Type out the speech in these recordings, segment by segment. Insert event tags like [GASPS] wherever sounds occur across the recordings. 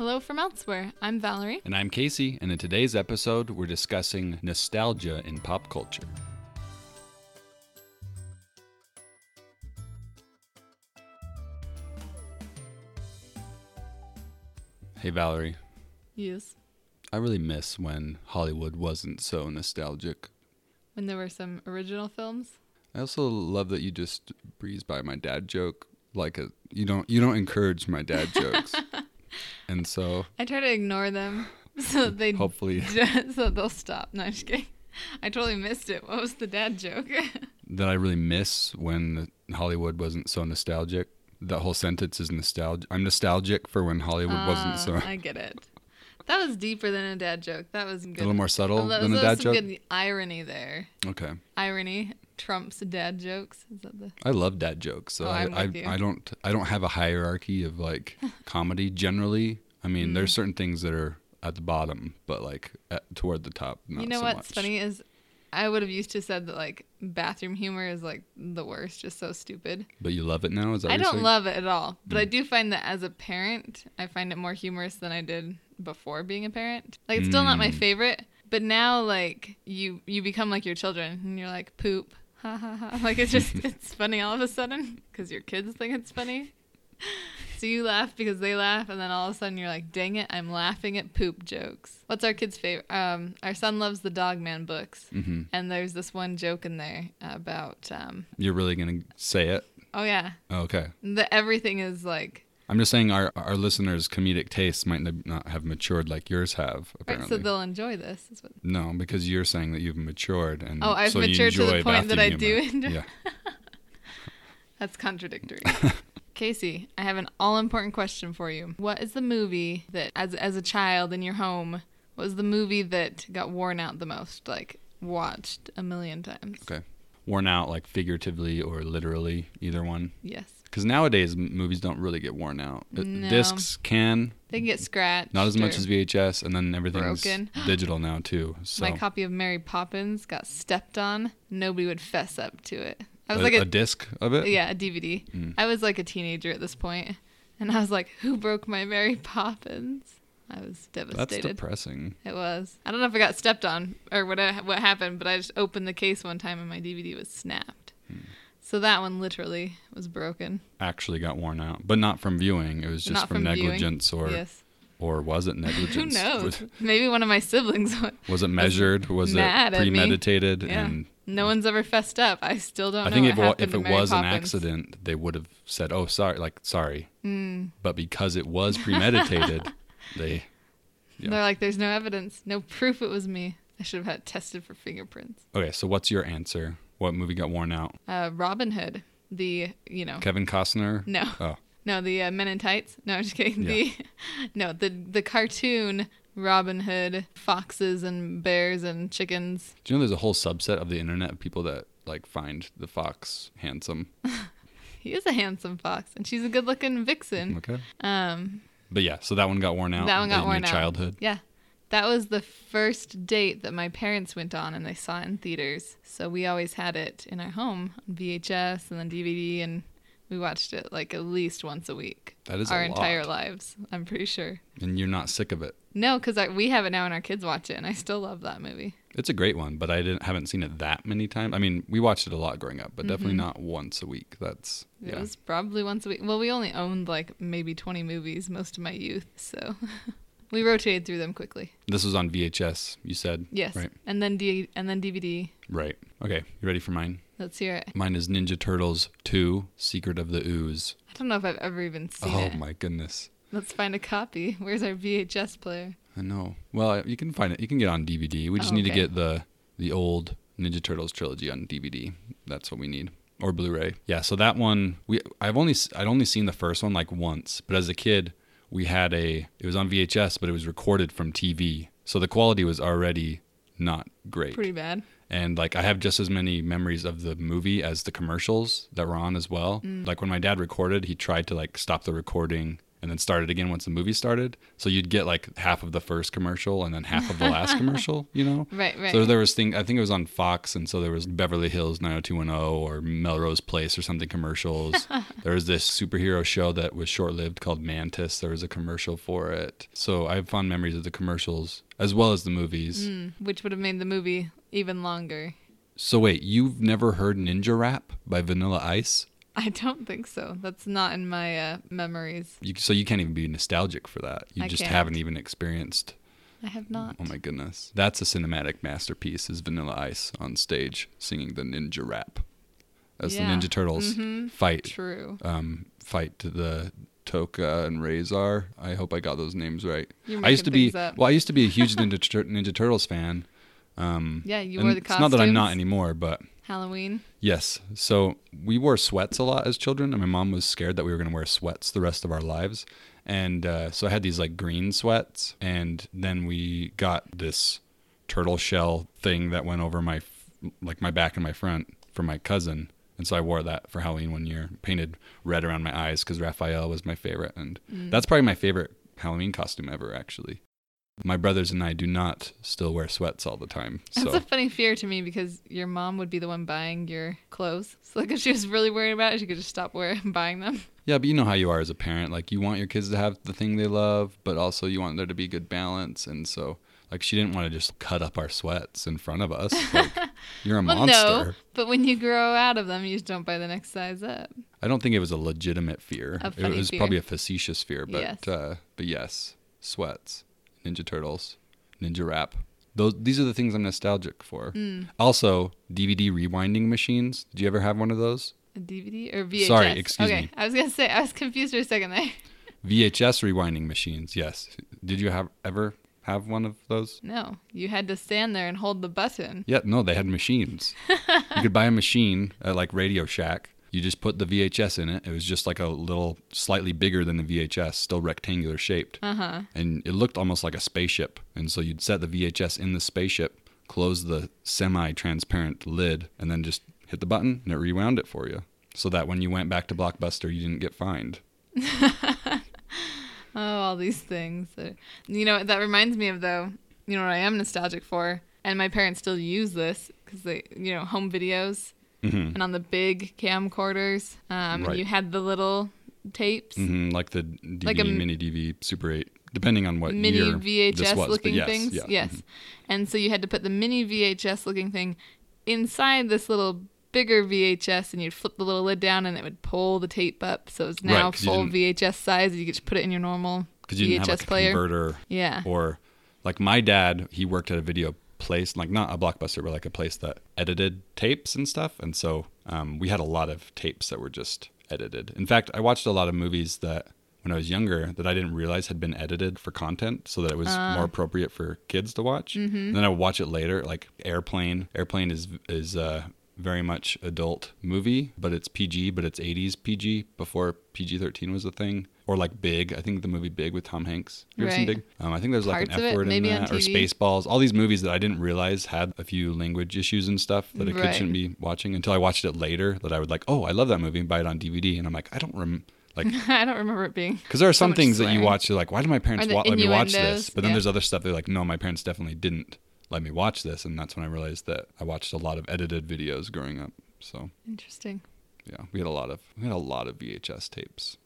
Hello from elsewhere. I'm Valerie. And I'm Casey, and in today's episode, we're discussing nostalgia in pop culture. Hey, Valerie. Yes. I really miss when Hollywood wasn't so nostalgic. When there were some original films. I also love that you just breeze by my dad joke like a you don't you don't encourage my dad jokes. [LAUGHS] and so I try to ignore them [LAUGHS] so they hopefully [LAUGHS] so they'll stop. No, I'm just kidding. I totally missed it. What was the dad joke? [LAUGHS] that I really miss when Hollywood wasn't so nostalgic. That whole sentence is nostalgic. I'm nostalgic for when Hollywood wasn't so. Ah, I get it. That was deeper than a dad joke. That was good. A little more subtle That than was a dad some joke. good irony there. Okay, Irony trumps dad jokes. Is that the? I love dad jokes, so Oh, I I. I don't I don't have a hierarchy of like comedy generally. I mean, Mm. there's certain things that are at the bottom, but like at, toward the top. You know so what's much. funny is, I would have used to said that like bathroom humor is like the worst, just so stupid. But you love it now. Is that I don't saying? love it at all, but I Mm. do find that as a parent, I find it more humorous than I did before being a parent. Like it's still not my Mm. favorite, but now like you you become like your children and you're like poop, [LAUGHS] ha ha ha. Like it's just [LAUGHS] it's funny all of a sudden because your kids think it's funny. So you laugh because they laugh, and then all of a sudden you're like, "Dang it, I'm laughing at poop jokes." What's our kid's favorite? Um, our son loves the Dogman books, hmm and there's this one joke in there about, um, You're really gonna say it? oh yeah, Oh, okay. the everything is like I'm just saying our our listeners' comedic tastes might not have matured like yours have. Right, Apparently, so they'll enjoy this. Is what, no, because you're saying that you've matured and Oh, I've so matured to the point that I bathroom do enjoy- Yeah. [LAUGHS] that's contradictory. [LAUGHS] Casey, I have an all important question for you. What is the movie that, as, as a child in your home, what was the movie that got worn out the most? Like, watched a million times? Okay. Worn out like figuratively or literally, either one. Yes. Because nowadays m- movies don't really get worn out. Uh, No. Discs can, They can get scratched. not as much or- as VHS, and then everything's broken. [GASPS] digital now too. So My copy of Mary Poppins got stepped on. Nobody would fess up to it. I was a, like a a, disc of it. yeah, a DVD. Mm. I was like a teenager at this point, and I was like, "Who broke my Mary Poppins?" I was devastated. That's depressing. It was. I don't know if I got stepped on or what I- what happened, but I just opened the case one time and my DVD was snapped. Hmm. So that one literally was broken. Actually got worn out, but not from viewing. It was just from, from viewing. negligence, or yes. or was it [LAUGHS] negligence? Who knows? Maybe one of my siblings. [LAUGHS] was it measured? Was it at me. premeditated? Yeah. And No one's ever fessed up. I still don't I know. think if, if it was an accident, they would have said, "Oh, sorry," like sorry. Mm. But because it was [LAUGHS] premeditated, they. They're like, "There's no evidence, no proof it was me." I should have had it tested for fingerprints. okay. So what's your answer? What movie got worn out? Uh, Robin Hood, the you know, Kevin Costner. no, Oh, No, the uh, Men in Tights. No, I'm just kidding. Yeah. The [LAUGHS] no, the the cartoon Robin Hood, foxes and bears and chickens. do you know there's a whole subset of the internet of people that like find the fox handsome? [LAUGHS] He is a handsome fox, and she's a good-looking vixen. Okay. Um, But yeah, so that one got worn out. That one got in worn out. childhood. yeah, that was the first date that my parents went on, and they saw it in theaters. So we always had it in our home on VHS and then DVD, and we watched it like at least once a week. That is our entire lives. I'm pretty sure. And you're not sick of it. No, because we have it now, and our kids watch it, and I still love that movie. It's a great one, but I didn't haven't seen it that many times. I mean, we watched it a lot growing up, but definitely Mhm. not once a week. That's It yeah. was probably once a week. Well, we only owned like maybe 20 movies most of my youth, so [LAUGHS] we rotated through them quickly. This was on VHS. You said Yes, Right. and then D- and then DVD. right. Okay, you ready for mine? Let's hear it. Mine is Ninja Turtles 2: Secret of the Ooze. I don't know if I've ever even seen oh it. my goodness. Let's find a copy. [LAUGHS] Where's our VHS player? I know. Well, you can find it. You can get it on DVD. We just Oh, need to get the the old Ninja Turtles trilogy on DVD. That's what we need. Or Blu-ray. Yeah, so that one we I've only I'd only seen the first one like once, but as a kid, we had a it was on VHS, but it was recorded from TV. So the quality was already not great. Pretty bad. and like I have just as many memories of the movie as the commercials that were on as well. Mm. Like when my dad recorded, he tried to like stop the recording and then started again once the movie started. So you'd get like half of the first commercial and then half of the last [LAUGHS] commercial, you know? Right, right. So there was thing I think it was on Fox and so there was Beverly Hills 90210 or Melrose Place or something commercials. [LAUGHS] there was this superhero show that was short-lived called Mantis. There was a commercial for it. So I have fond memories of the commercials as well as the movies. Mm, which would have made the movie even longer. So wait, you've never heard Ninja Rap by Vanilla Ice? I don't think so. That's not in my uh, memories. You, so you can't even be nostalgic for that. You I just can't. haven't even experienced. I have not. Oh my goodness, that's a cinematic masterpiece. Is Vanilla Ice on stage singing the Ninja Rap as Yeah. the Ninja Turtles Mhm. fight True. um, fight to the Tokka and Rahzar. I hope I got those names right. I used to be up. well. I used to be a huge [LAUGHS] Ninja, Tur- Ninja Turtles fan. Um, Yeah, you wore the It's not that I'm not anymore, but Halloween. Yes. So we wore sweats a lot as children, and my mom was scared that we were going to wear sweats the rest of our lives. And uh, so I had these like green sweats, and then we got this turtle shell thing that went over my like my back and my front for my cousin. And so I wore that for Halloween one year, painted red around my eyes because Raphael was my favorite, and Mm. that's probably my favorite Halloween costume ever. Actually, my brothers and I do not still wear sweats all the time. That's a funny fear to me because your mom would be the one buying your clothes. So like if she was really worried about it, she could just stop wearing [LAUGHS] buying them. Yeah, but you know how you are as a parent. Like you want your kids to have the thing they love, but also you want there to be good balance. And so, like, she didn't want to just cut up our sweats in front of us. [LAUGHS] Like, you're a Well, monster. no, but when you grow out of them, you just don't buy the next size up. I don't think it was a legitimate fear. A it was fear. probably a facetious fear, but Yes. uh, but yes, sweats, Ninja Turtles, Ninja Rap. Those these are the things I'm nostalgic for. Mm. Also, DVD rewinding machines. Did you ever have one of those? A DVD or VHS? Sorry, excuse okay, me. I was gonna say I was confused for a second there. [LAUGHS] VHS rewinding machines. Yes. Did you have ever have one of those? No, you had to stand there and hold the button. Yeah, no, they had machines. [LAUGHS] you could buy a machine at like Radio Shack. You just put the VHS in it. It was just like a little slightly bigger than the VHS, still rectangular shaped. Uh huh. And it looked almost like a spaceship. And so you'd set the VHS in the spaceship, close the semi transparent lid, and then just hit the button and it rewound it for you. So that when you went back to Blockbuster, you didn't get fined. [LAUGHS] Oh, all these things. You know, that reminds me of though. You know what I am nostalgic for, and my parents still use this because they, you know, home videos hmm and on the big camcorders. Um, Right. you had the little tapes, hmm Like the DVD, Like a mini DV, Super 8, depending on what mini year this VHS was. looking yes, things. yeah, Yes, mhm. and so you had to put the mini VHS looking thing inside this little bigger VHS, and you'd flip the little lid down, and it would pull the tape up, so it's now Right, full VHS size. You could just put it in your normal because you didn't VHS have like a player. converter Yeah. or like my dad he worked at a video place like not a blockbuster but like a place that edited tapes and stuff and so um, we had a lot of tapes that were just edited in fact i watched a lot of movies that when i was younger that i didn't realize had been edited for content so that it was Ah. more appropriate for kids to watch Mm-hmm. and then i would watch it later like airplane airplane is is uh very much adult movie, but it's PG, but it's 80s PG before PG 13 was a thing. Or like Big, I think the movie Big with Tom Hanks. You ever seen Big? Um, I think there's like Parts an F word in that, or Spaceballs. All these movies that I didn't realize had a few language issues and stuff that a kid Right. shouldn't be watching until I watched it later. That I would like, oh, I love that movie, and buy it on DVD, and I'm like, I don't rem like [LAUGHS] I don't remember it being. because there are So some things that you watch. You're like, why did my parents wa- let me watch this? But then yeah. there's other stuff they're like, no, my parents definitely didn't let me watch this, and that's when I realized that I watched a lot of edited videos growing up. So Interesting. yeah, we had a lot of we had a lot of VHS tapes.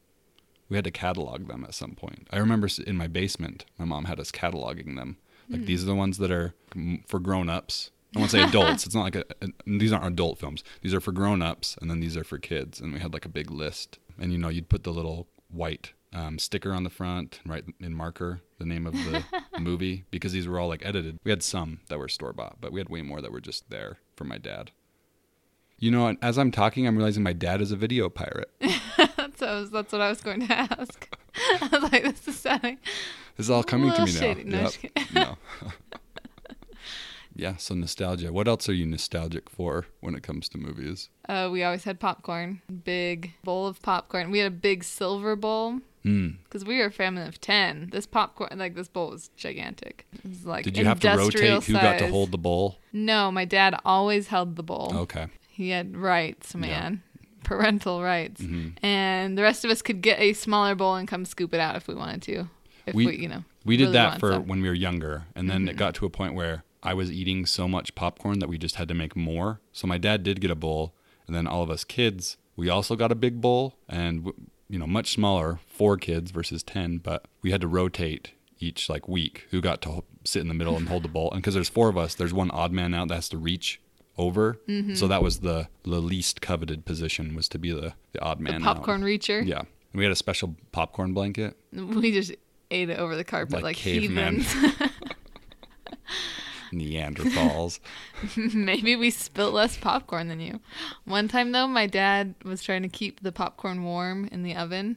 We had to catalog them at some point. I remember in my basement, my mom had us cataloging them. Like Hmm. these are the ones that are mm, for grown-ups. I won't say [LAUGHS] adults. It's not like a, a these aren't adult films. These are for grown-ups, and then these are for kids. And we had like a big list. And you know, you'd put the little white um, sticker on the front, and write in marker the name of the [LAUGHS] movie because these were all like edited. We had some that were store bought, but we had way more that were just there for my dad. You know, as I'm talking, I'm realizing my dad is a video pirate. [LAUGHS] that's, what I was, that's what I was going to ask. [LAUGHS] I was like, this is sounding. This is all coming to me now. shady. No, Yep. no. yeah, so nostalgia. What else are you nostalgic for when it comes to movies? Uh, we always had popcorn. Big bowl of popcorn. We had a big silver bowl Mm. because we were a family of 10. This popcorn, like, this bowl was gigantic. It was like Did you have to rotate who got to hold the bowl? No, my dad always held the bowl. Okay. He had rights, Yeah. man. parental rights, Mm-hmm. and the rest of us could get a smaller bowl and come scoop it out if we wanted to. If we, We- you know, We did really that for some. when we were younger, and then it got to a point where I was eating so much popcorn that we just had to make more. So my dad did get a bowl, and then all of us kids, we also got a big bowl, and you know, much smaller, four kids versus ten, but we had to rotate each like week who got to sit in the middle and hold the bowl. And because there's four of us, there's one odd man out that has to reach over. Mm-hmm. So that was the the least coveted position was to be the the odd man. the out. popcorn reacher. Yeah, and we had a special popcorn blanket. [LAUGHS] We just ate it over the carpet Like like, cavemen. [LAUGHS] [LAUGHS] heathens. Neanderthals. [LAUGHS] Maybe we spilt less popcorn than you. One time though, my dad was trying to keep the popcorn warm in the oven,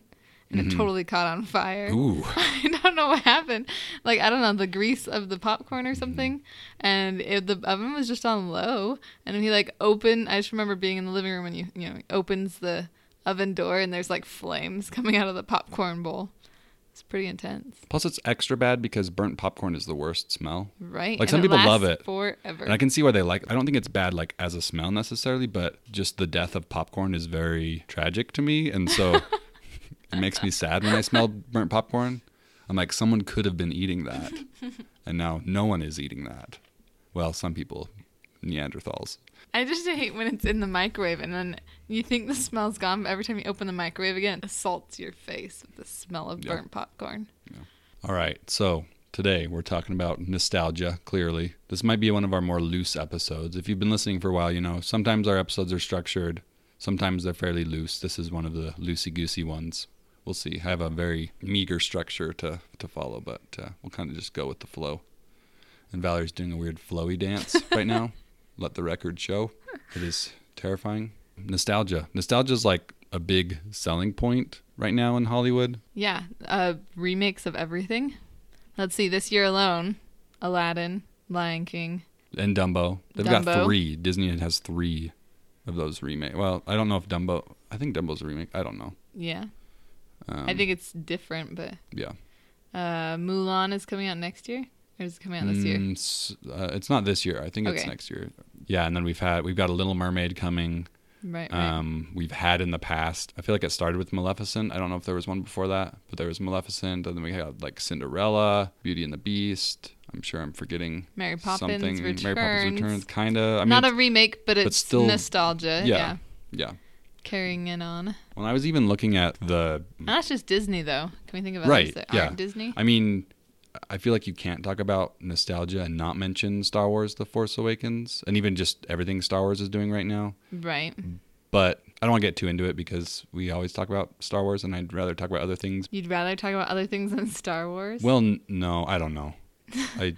and it totally caught on fire. Mm-hmm. Ooh. [LAUGHS] I don't know what happened. Like I don't know the grease of the popcorn or something, and it, the oven was just on low. And he like opened. I just remember being in the living room when you you know opens the oven door and there's like flames coming out of the popcorn bowl. It's pretty intense, Plus, it's extra bad because burnt popcorn is the worst smell. right? Like, And some people love it. forever. And I can see why they like. It. I don't think it's bad like as a smell necessarily, but just the death of popcorn is very tragic to me, and so [LAUGHS] it makes me sad when I smell burnt popcorn. I'm like, someone could have been eating that, [LAUGHS] and now no one is eating that. Well, some people, Neanderthals. I just hate when it's in the microwave and then you think the smell's gone, but every time you open the microwave again, it assaults your face with the smell of Yeah. burnt popcorn. Yeah. All right, so today we're talking about nostalgia, clearly. This might be one of our more loose episodes. If you've been listening for a while, you know sometimes our episodes are structured, sometimes they're fairly loose. This is one of the loosey goosey ones. We'll see. I have a very meager structure to, to follow, but uh, we'll kind of just go with the flow. And Valerie's doing a weird flowy dance right now. [LAUGHS] Let the record show. It is terrifying. Nostalgia. Nostalgia is like a big selling point right now in Hollywood. Yeah, uh, remakes of everything. Let's see, this year alone, Aladdin, Lion King. and Dumbo. They've got three. Disney has three of those remake. Well, I don't know if Dumbo. I think Dumbo's a remake. I don't know. Yeah, Um, I think it's different, but yeah. uh, Mulan is coming out next year. Or is it coming out this year? Mm, s- uh, it's not this year. I think it's Okay. next year. Yeah, and then we've had we've got a Little Mermaid coming. Right, right. Um, we've had in the past. I feel like it started with Maleficent. I don't know if there was one before that, but there was Maleficent, and then we had like Cinderella, Beauty and the Beast. I'm sure I'm forgetting Mary Poppins something. returns. Mary Poppins returns, kinda. I mean, Not a remake, but it's still- nostalgia. yeah. yeah. yeah. Carrying it on. When I was even looking at the And that's just Disney, though. Can we think of others Right, that yeah. aren't Disney? I mean, I feel like you can't talk about nostalgia and not mention Star Wars: The Force Awakens, and even just everything Star Wars is doing right now. Right. But I don't want to get too into it because we always talk about Star Wars, and I'd rather talk about other things. You'd rather talk about other things than Star Wars? Well, n- no, I don't know. [LAUGHS] I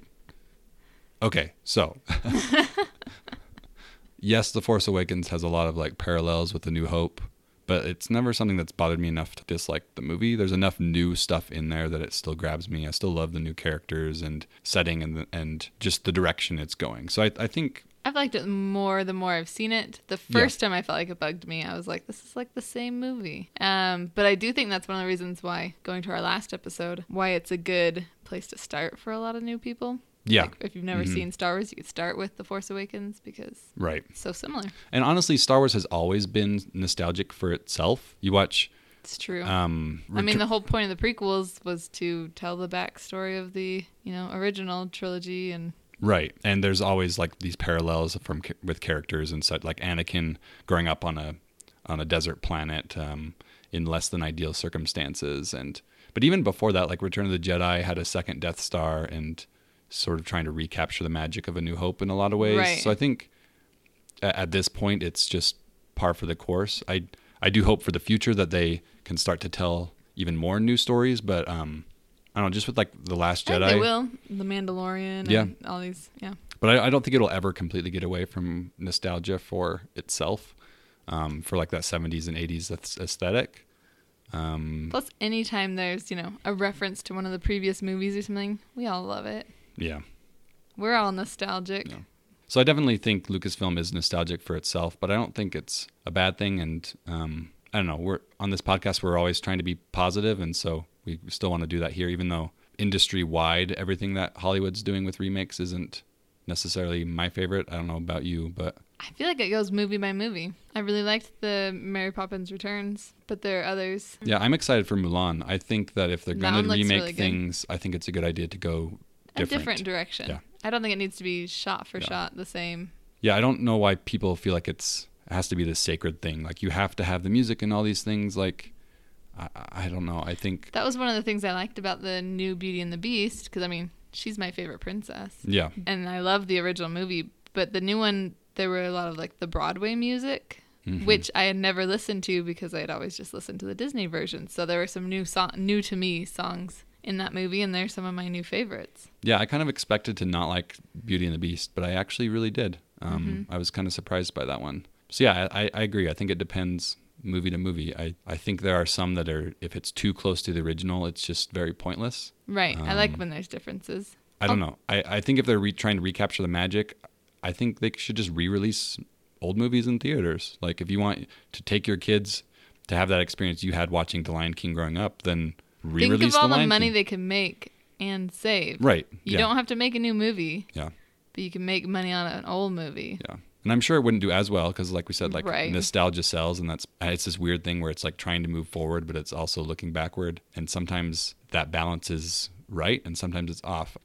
okay, so [LAUGHS] yes, The Force Awakens has a lot of like parallels with The New Hope, but it's never something that's bothered me enough to dislike the movie. There's enough new stuff in there that it still grabs me. I still love the new characters and setting and the, and just the direction it's going. So I, I think I've liked it more the more I've seen it. The Yeah. first time I felt like it bugged me, I was like, this is like the same movie. Um, but I do think that's one of the reasons why, going to our last episode, why it's a good place to start for a lot of new people. Yeah, Like, if you've never Mhm. seen Star Wars, you could start with The Force Awakens because right. it's so similar. And honestly, Star Wars has always been nostalgic for itself. You watch It's true. um I mean, the whole point of the prequels was to tell the backstory of the, you know, original trilogy and Right, and there's always like these parallels from with characters and such, like Anakin growing up on a on a desert planet um, in less than ideal circumstances, and but even before that, like Return of the Jedi had a second Death Star and sort of trying to recapture the magic of A New Hope in a lot of ways. Right. So I think at, this point, it's just par for the course. I I do hope for the future that they can start to tell even more new stories, but um, I don't know, just with like the Last Jedi. they will. The Mandalorian Yeah. and all these. Yeah. But I, I don't think it'll ever completely get away from nostalgia for itself, um, for like that 70s and 80s aesthetic. Um, Plus, anytime there's, you know, a reference to one of the previous movies or something, we all love it. Yeah. We're all nostalgic. Yeah. So I definitely think Lucasfilm is nostalgic for itself, but I don't think it's a bad thing. And um, I don't know. We're on this podcast. We're always trying to be positive, and so we still want to do that here, even though industry wide, everything that Hollywood's doing with remakes isn't necessarily my favorite. I don't know about you, but I feel like it goes movie by movie. I really liked the Mary Poppins Returns, but there are others. Yeah, I'm excited for Mulan. I think that if they're That gonna remake really good. things, I think it's a good idea to go A different. different direction. Yeah. I don't think it needs to be shot for Yeah. shot the same. Yeah, I don't know why people feel like it's it has to be this sacred thing. Like you have to have the music and all these things. Like I, I don't know. I think That was one of the things I liked about the new Beauty and the Beast because I mean she's my favorite princess, yeah, and I love the original movie. But the new one, there were a lot of like the Broadway music, Mhm. which I had never listened to because I had always just listened to the Disney version. So there were some new song, new to me songs in that movie, and they're some of my new favorites. yeah. I kind of expected to not like Beauty and the Beast, but I actually really did. Um, Mm-hmm. I was kind of surprised by that one. So yeah, I, I agree. I think it depends movie to movie. I, I think there are some that are if it's too close to the original, it's just very pointless. Right. I like Um, when there's differences. I don't know. I, I think if they're re- trying to recapture the magic, I think they should just re-release old movies in theaters. Like if you want to take your kids to have that experience you had watching The Lion King growing up, then re-release Think of all The the, money King. they can make and save. right. You yeah. don't have to make a new movie, Yeah. but you can make money on an old movie. Yeah. And I'm sure it wouldn't do as well because, like we said, like Right. nostalgia sells, and that's it's this weird thing where it's like trying to move forward, but it's also looking backward, and sometimes that balance is right, and sometimes it's off.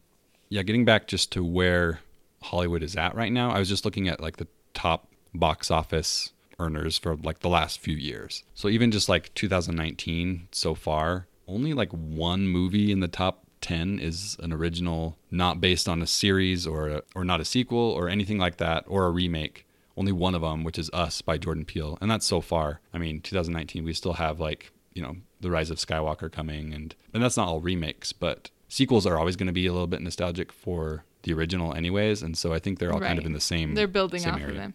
Yeah, getting back just to where Hollywood is at right now, I was just looking at like the top box office earners for like the last few years. So even just like 2019 so far, only like one movie in the top 10 is an original not based on a series or a, or not a sequel or anything like that or a remake. Only one of them, which is Us by Jordan Peele, and that's so far. I mean, 2019 we still have like, you know, The Rise of Skywalker coming and and that's not all remakes, but sequels are always going to be a little bit nostalgic for the original anyways, and so I think they're all kind of in the same They're building same off of them.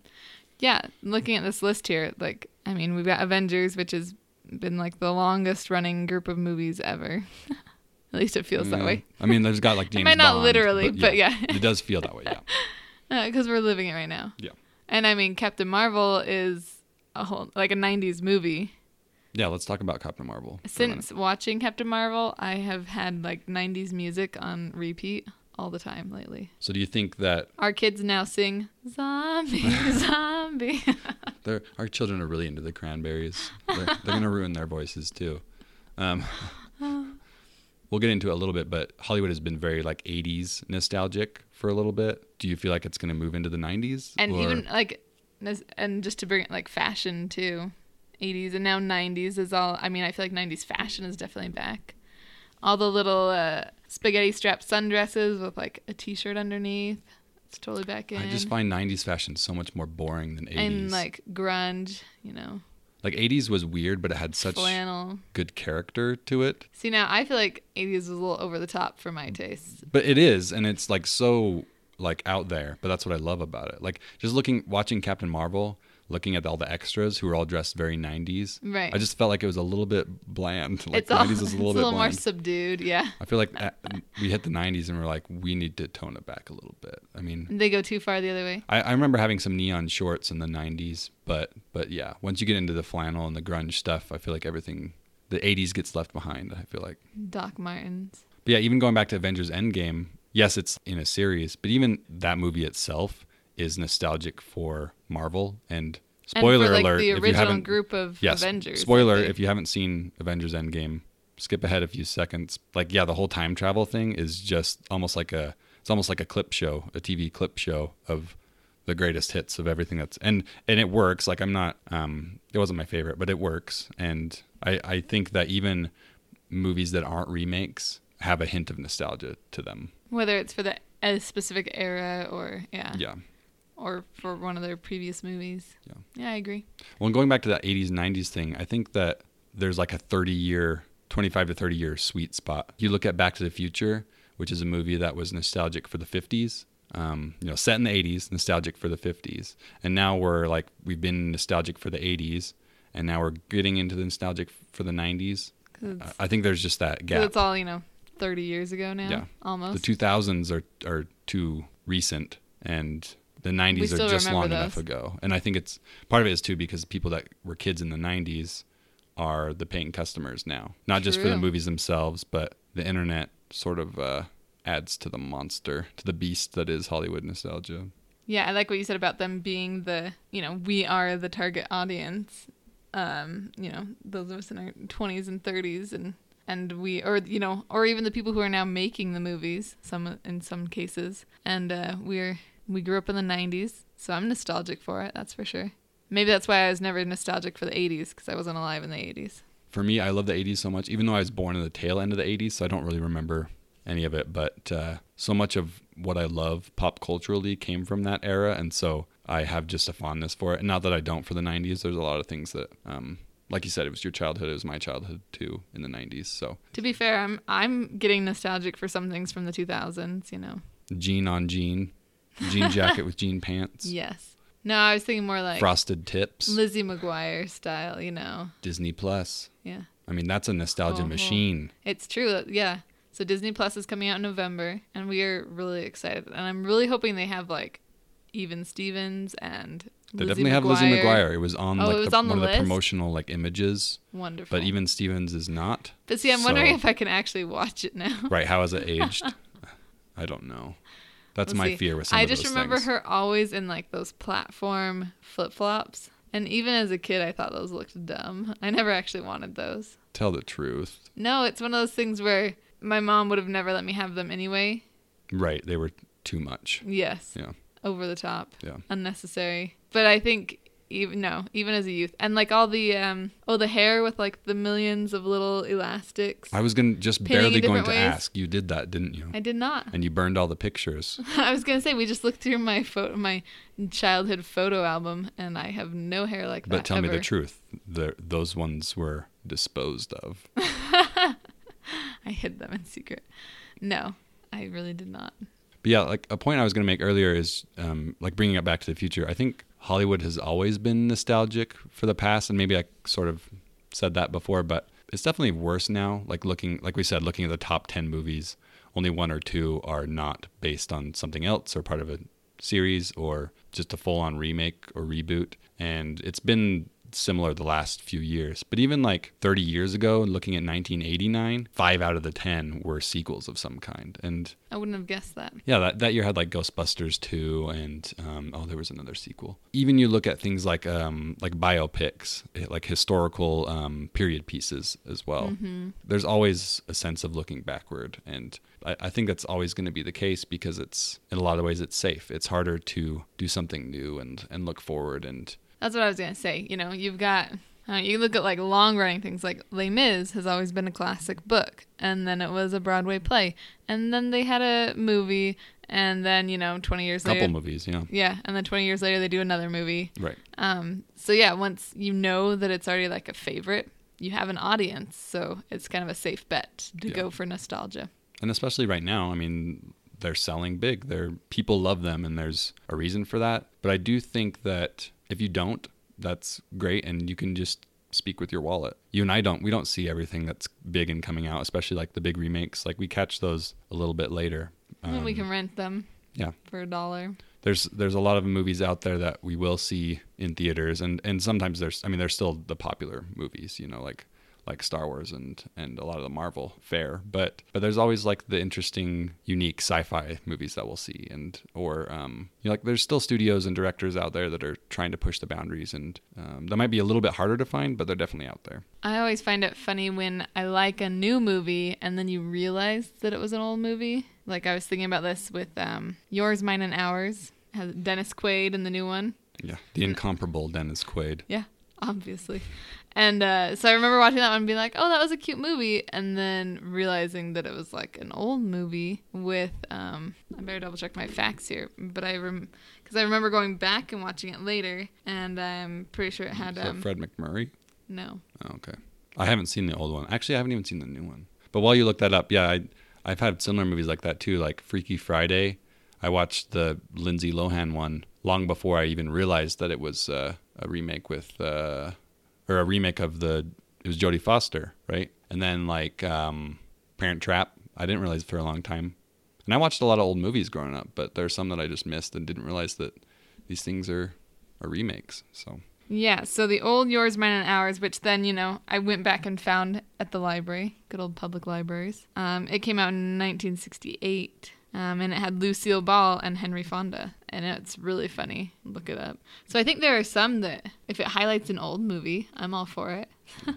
Yeah, looking at this list here, like I mean, we've got Avengers, which has been like the longest running group of movies ever. [LAUGHS] At least it feels that way. I mean, there's got like James might not Bond, literally, but yeah. it does feel that way. Yeah, [LAUGHS] uh, because we're living it right now. Yeah. And I mean, Captain Marvel is a whole like a '90s movie. yeah. Let's talk about Captain Marvel. for a minute. Since watching Captain Marvel, I have had like '90s music on repeat all the time lately. So do you think that Our kids now sing "Zombie, [LAUGHS] Zombie." [LAUGHS] they're, our children are really into the Cranberries? They're, they're gonna ruin their voices too. Um, [LAUGHS] we'll get into it a little bit, but Hollywood has been very like '80s nostalgic for a little bit. Do you feel like it's gonna move into the '90s? and or- even like and just to bring it like fashion too 80s and now 90s is all i mean i feel like 90s fashion is definitely back all the little uh, spaghetti strap sundresses with like a t-shirt underneath it's totally back in I just find '90s fashion so much more boring than '80s. and like grunge you know like '80s was weird, but it had such flannel good character to it. see now i feel like 80s is a little over the top for my taste But it is, and it's like so like out there. But that's what I love about it. Like just looking, watching Captain Marvel, looking at all the extras who were all dressed very '90s. right I just felt like it was a little bit bland. Like it's all '90s was it's a little bit more bland. subdued yeah I feel like at, we hit the '90s and we're like, we need to tone it back a little bit. I mean, they go too far the other way I, I remember having some neon shorts in the '90s, but but yeah, once you get into the flannel and the grunge stuff, I feel like everything the '80s gets left behind. I feel like. doc martens But yeah, even going back to Avengers Endgame, yes, it's in a series, but even that movie itself is nostalgic for Marvel. And spoiler and for, like, alert, the if you original haven't, group of yes, avengers spoiler if you haven't seen Avengers Endgame, skip ahead a few seconds. Like yeah, the whole time travel thing is just almost like a it's almost like a clip show, a TV clip show of the greatest hits of everything that's and and it works. Like I'm not um it wasn't my favorite, but it works. And I I think that even movies that aren't remakes have a hint of nostalgia to them. whether it's for the a specific era or yeah, Yeah. Or for one of their previous movies. Yeah. Yeah, I agree. Well, going back to that 80s, 90s thing, I think that there's like a 30 year, 25 to 30 year sweet spot. You look at Back to the Future, which is a movie that was nostalgic for the 50s, um, you know, set in the 80s, nostalgic for the 50s. And now we're like, we've been nostalgic for the 80s, and now we're getting into the nostalgic for the 90s. 'Cause it's, I think there's just that gap. it's all you know, thirty years ago now. Yeah. almost. The 2000s are, are too recent, and the 90s are just long enough ago. And I think it's part of it is too because people that were kids in the 90s are the paying customers now, not just for the movies themselves, but the internet sort of uh, adds to the monster, to the beast that is Hollywood nostalgia. Yeah, I like what you said about them being the, you know, we are the target audience. Um, you know, those of us in our 20s and 30s and and we or you know, or even the people who are now making the movies, some in some cases. And uh we're we grew up in the 90s, so I'm nostalgic for it, that's for sure. Maybe that's why I was never nostalgic for the 80s cuz I wasn't alive in the 80s. For me, I love the 80s so much, even though I was born in the tail end of the 80s, so I don't really remember any of it. But uh, so much of what I love pop culturally came from that era, and so I have just a fondness for it. And not that I don't for the 90s. There's a lot of things that, um, like you said, it was your childhood. It was my childhood too in the 90s. So To be fair, I'm I'm getting nostalgic for some things from the 2000s, you know. Jean on jean, jean jacket with jean pants, [LAUGHS] Yes. No, I was thinking more like frosted tips, Lizzie McGuire style, you know. Disney Plus. Yeah. I mean, that's a nostalgia Oh. machine. It's true. Uh, yeah. So Disney Plus is coming out in November and we are really excited. And I'm really hoping they have like even Stevens and They Lizzie definitely have Lizzie McGuire. It was on Oh, like was the, on the one of the promotional like images, Wonderful. but even Stevens is not. But see, I'm wondering if I can actually watch it now. Right? How has it [LAUGHS] aged? I don't know. That's my see. fear with some I of just those remember things. her always in like those platform flip flops. And even as a kid, I thought those looked dumb. I never actually wanted those. Tell the truth. No, it's one of those things where my mom would have never let me have them anyway. Right? They were too much. Yes. Yeah. Over the top. Yeah. Unnecessary. But I think even no, even as a youth. And like all the um oh the hair with like the millions of little elastics. I was gonna just barely going to ways? ask. You did that, didn't you? I did not. And you burned all the pictures. [LAUGHS] I was gonna say we just looked through my photo, my childhood photo album, and I have no hair like that. But tell me the truth. The, those ones were disposed of. [LAUGHS] I hid them in secret. No, I really did not. But yeah, like a point I was going to make earlier is um, like bringing it back to the future. I think Hollywood has always been nostalgic for the past, and maybe I sort of said that before, but it's definitely worse now. Like looking, like we said, looking at the top ten movies, only one or two are not based on something else or part of a series or just a full-on remake or reboot. And it's been similar the last few years. But even like 30 years ago, looking at 1989, five out of the 10 were sequels of some kind. And I wouldn't have guessed that. yeah, that, that year had like Ghostbusters 2 and um, oh, there was another sequel. Even you look at things like um, like biopics, eh, like historical um, period pieces as well. There's always a sense of looking backward, and I, I think that's always going to be the case because it's in a lot of ways it's safe. It's harder to do something new and and look forward and That's what I was gonna say. You know, you've got uh, you look at like long running things like Les Mis has always been a classic book, and then it was a Broadway play, and then they had a movie, and then you know, twenty years couple later, couple movies, yeah, yeah, and then twenty years later they do another movie. right. Um, so yeah, once you know that it's already like a favorite, you have an audience, so it's kind of a safe bet to Yeah. go for nostalgia. and especially right now i mean they're selling big they're people love them and there's a reason for that but i do think that if you don't that's great and you can just speak with your wallet. You and i don't we don't see everything that's big and coming out especially like the big remakes. Like we catch those a little bit later and we Um, can rent them yeah. for a dollar. there's there's a lot of movies out there that we will see in theaters and and sometimes there's i mean there's still the popular movies you know like like Star Wars and and a lot of the Marvel fare but but there's always like the interesting unique sci-fi movies that we'll see and or um you know like there's still studios and directors out there that are trying to push the boundaries and um, that might be a little bit harder to find but they're definitely out there I always find it funny when I like a new movie and then you realize that it was an old movie. Like I was thinking about this with um, Yours, Mine, and Ours. Has Dennis Quaid in the new one. yeah the incomparable Dennis Quaid Yeah, obviously. And uh, so I remember watching that one and being like, oh, that was a cute movie. And then realizing that it was like an old movie with, um, I better double check my facts here. But I, rem, because I remember going back and watching it later. And I'm pretty sure it had, Is um, Fred MacMurray no. Oh, okay. I haven't seen the old one. Actually, I haven't even seen the new one. But while you look that up, yeah, I, I've had similar movies like that too, like Freaky Friday. I watched the Lindsay Lohan one long before I even realized that it was uh, a remake with, uh, or a remake of the, it was Jodie Foster, right? And then like um, Parent Trap, I didn't realize for a long time. And I watched a lot of old movies growing up, but there's some that I just missed and didn't realize that these things are, are remakes. So Yeah, so the old Yours, Mine, and Ours, which then, you know, I went back and found at the library, good old public libraries. Um, it came out in 1968. Um, and it had Lucille Ball and Henry Fonda, and it's really funny. Look it up. So I think there are some that, if it highlights an old movie, I'm all for it. [LAUGHS]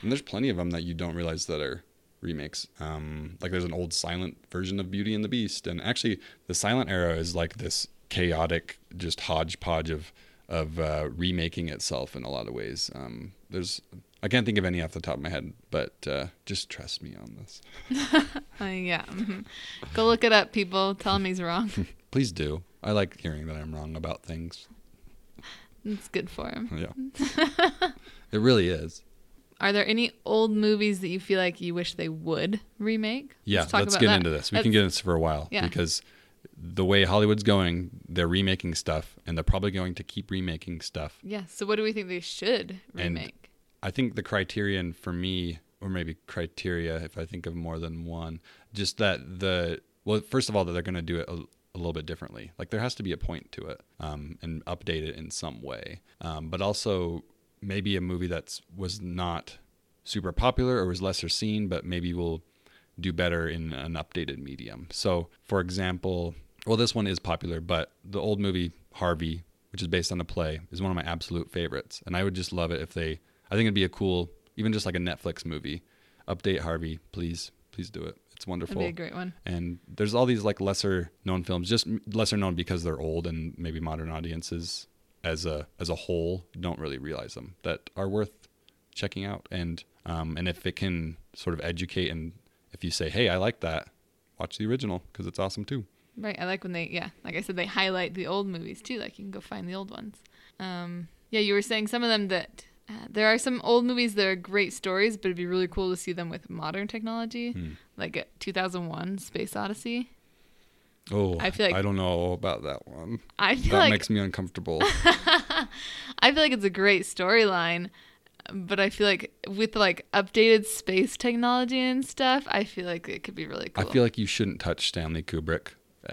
And there's plenty of them that you don't realize that are remakes. Um, like there's an old silent version of Beauty and the Beast, and actually the silent era is like this chaotic, just hodgepodge of of uh, remaking itself in a lot of ways. Um, there's I can't think of any off the top of my head, but uh, just trust me on this. [LAUGHS] Uh, yeah. mhm. Go look it up, people. Tell him he's wrong. [LAUGHS] Please do. I like hearing that I'm wrong about things. it's good for him. Yeah, [LAUGHS] it really is. Are there any old movies that you feel like you wish they would remake? Yeah, talk let's about get that. into this. We Let's- can get into this for a while Yeah. because the way Hollywood's going, they're remaking stuff, and they're probably going to keep remaking stuff. Yeah. So what do we think they should And- remake? I think the criterion for me, or maybe criteria, if I think of more than one, just that the well, first of all, that they're going to do it a, a little bit differently. Like there has to be a point to it, um, and update it in some way. Um, but also maybe a movie that's was not super popular or was lesser seen, but maybe will do better in an updated medium. So, for example, well, this one is popular, but the old movie Harvey, which is based on a play, is one of my absolute favorites. And I would just love it if they, I think it'd be a cool, even just like a Netflix movie, update Harvey, please, please do it. It's wonderful. That'd be a great one. And there's all these like lesser known films, just lesser known because they're old and maybe modern audiences as a as a whole don't really realize them that are worth checking out. And um, and if it can sort of educate and if you say, hey, I like that, watch the original because it's awesome too. Right. I like when they, yeah, like I said, they highlight the old movies too. Like you can go find the old ones. Um, yeah, you were saying some of them that uh, there are some old movies that are great stories, but it'd be really cool to see them with modern technology, Hmm. like uh, 2001: Space Odyssey. Oh, I feel like- I don't know about that one. I feel That like makes me uncomfortable. [LAUGHS] I feel like it's a great storyline, but I feel like with like updated space technology and stuff, I feel like it could be really cool. I feel like you shouldn't touch Stanley Kubrick.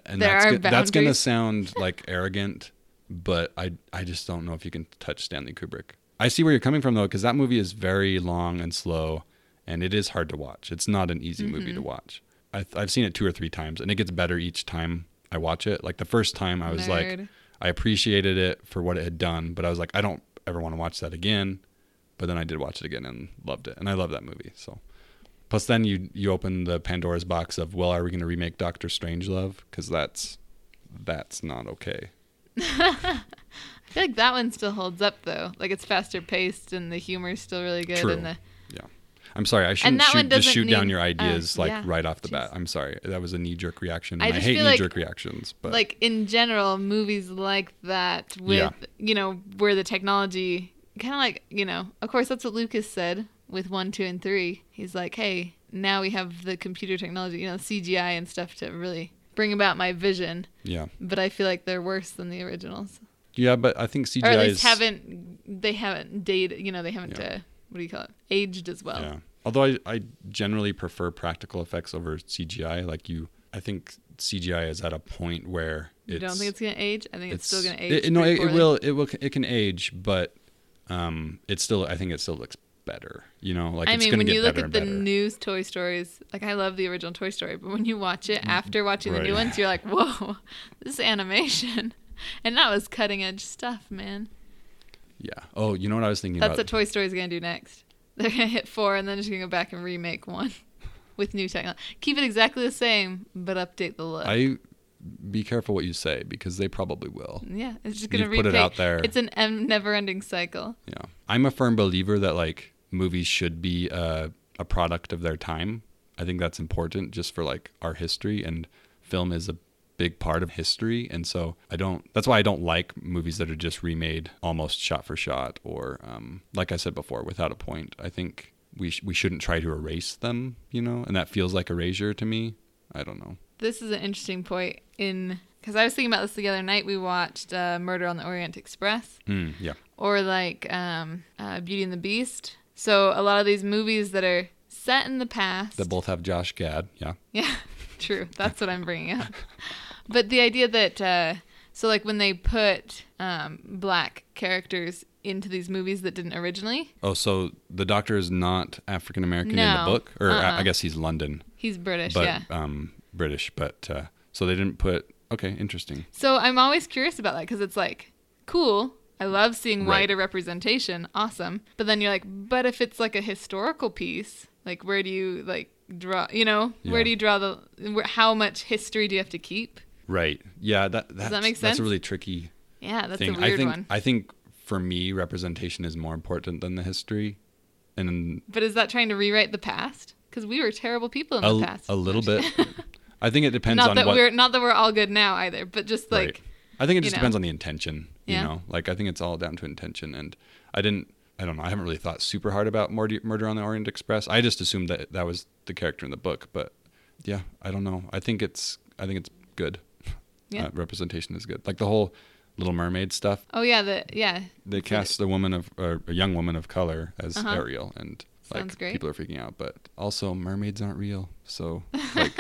And There that's are go- that's going to sound [LAUGHS] like arrogant, but I I just don't know if you can touch Stanley Kubrick. I see where you're coming from though cuz that movie is very long and slow and it is hard to watch. It's not an easy movie Mm-hmm. to watch. I I've seen it 2 or 3 times and it gets better each time I watch it. Like the first time I was like I appreciated it for what it had done, but I was like I don't ever want to watch that again. But then I did watch it again and loved it. And I love that movie. So Plus, then you you open the Pandora's box of well, are we going to remake Doctor Strangelove? Because that's that's not okay. [LAUGHS] I feel like that one still holds up though. Like it's faster paced and the humor's still really good True. and the Yeah, I'm sorry. I shouldn't shoot, just shoot down need- your uh, ideas like yeah, right off the bat. I'm sorry. That was a knee jerk reaction. I And I, just hate knee like- jerk reactions, but like in general movies like that with Yeah. you know where the technology kind of like you know of course that's what lucas said with one two and three he's like hey now we have the computer technology you know cgi and stuff to really bring about my vision yeah, but i feel like they're worse than the originals yeah. But I think CGI or at least is haven't they haven't dated you know they haven't Yeah. uh, what do you call it aged as well Yeah. Although I, I generally prefer practical effects over CGI. Like you, I think CGI is at a point where you don't think it's gonna age i think it's, still gonna age It, no, it, it will. It will. It can age, but um, it still. I think it still looks better. You know, like I it's mean, when you look at the better. new Toy Stories, like I love the original Toy Story, but when you watch it after watching the new Mm-hmm. Ones, you're like, [LAUGHS] whoa, this is animation. [LAUGHS] And that was cutting edge stuff, man. yeah. Oh, you know what I was thinking That's about? what Toy Story's gonna do next. [LAUGHS] They're gonna hit four and then just gonna go back and remake one [LAUGHS] with new technology. Keep it exactly the same, but update the look. I be careful what you say because they probably will. yeah, it's just gonna You've put it out there. It's an em- never-ending cycle. Yeah. I'm a firm believer that like movies should be a, a product of their time. I think that's important just for like our history and film is a big part of history and so I don't that's why I don't like movies that are just remade almost shot for shot or um, like I said before without a point. I think we sh- we shouldn't try to erase them, you know, and that feels like erasure to me. I don't know. This is an interesting point in because I was thinking about this the other night. We watched uh, Murder on the Orient Express. Mm, yeah. or like um, uh, Beauty and the Beast. So a lot of these movies that are set in the past. That both have Josh Gad. Yeah. yeah, [LAUGHS] true. That's what I'm bringing up. [LAUGHS] But the idea that uh, so like when they put um, black characters into these movies that didn't originally, Oh, so the doctor is not African American in the book, or I- Uh-uh. I guess he's London. he's British. but yeah. um, British. But uh, So they didn't put. Okay, interesting. So I'm always curious about that because it's like, cool. I love seeing Right. wider representation. Awesome. But then you're like, but if it's like a historical piece, like where do you like draw, you know, where do you draw the, where, how much history do you have to keep? Right. Yeah. That that's, that make sense? That's a really tricky Yeah, that's thing. a weird I think one. I think for me, representation is more important than the history, and But is that trying to rewrite the past? Because we were terrible people in a, the past. a little bit. [LAUGHS] I think it depends not on that what. we're not that we're all good now either, but just like right. I think it just know. depends on the intention. You Yeah. know, like I think it's all down to intention, and I didn't. I don't know. I haven't really thought super hard about Murder, Murder on the Orient Express. I just assumed that that was the character in the book, but yeah, I don't know. I think it's. I think it's good. Yeah. Uh, representation is good. Like the whole Little Mermaid stuff. oh yeah, the yeah. They cast a woman of or a young woman of color as Uh-huh. Ariel, and like great. people are freaking out. But also, mermaids aren't real, so [LAUGHS] like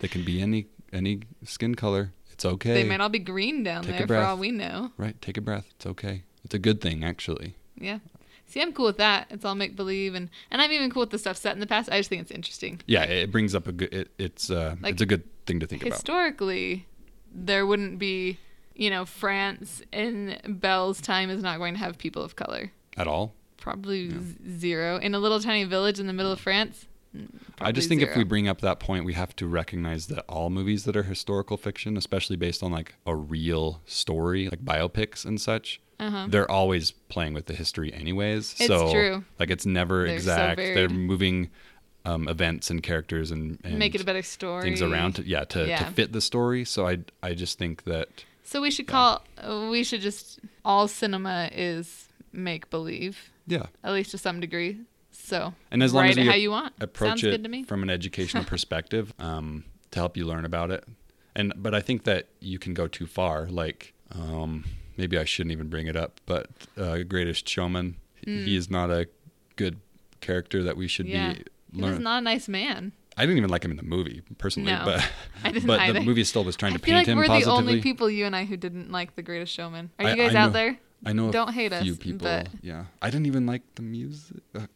they can be any any skin color. It's okay. They might all be green down Take there for all we know. right. Take a breath. It's okay. It's a good thing, actually. Yeah. See, I'm cool with that. It's all make believe, and and I'm even cool with the stuff set in the past. I just think it's interesting. Yeah, it brings up a good. It, it's uh, Like, it's a good thing to think about. Historically, there wouldn't be, you know, France in Belle's time is not going to have people of color. At all. Probably z- zero in a little tiny village in the middle of France. mm, I just think if we bring up that point, we have to recognize that all movies that are historical fiction, especially based on like a real story, like biopics and such, Uh-huh. they're always playing with the history anyways. It's so true. like it's never They're so exact. They're moving um, events and characters and, and make it a better story. things around to yeah to, Yeah. to fit the story. So I I just think that So we should call. uh, We should just all cinema is make believe, yeah. at least to some degree. So And as long write as it how you want. approach Sounds it good to me. from an educational [LAUGHS] perspective um, to help you learn about it. And but I think that you can go too far. Like um, maybe I shouldn't even bring it up, but uh, Greatest Showman, he is not a good character that we should Mm. Yeah. be He was not a nice man. I didn't even like him in the movie personally, No, but [LAUGHS] I didn't but either. the movie still was trying I to paint like him we're positively. the only people you and I who didn't like The Greatest Showman. Are I- you guys I out know- there? I know Don't hate us, few people. but- Yeah, I didn't even like the music. Uh,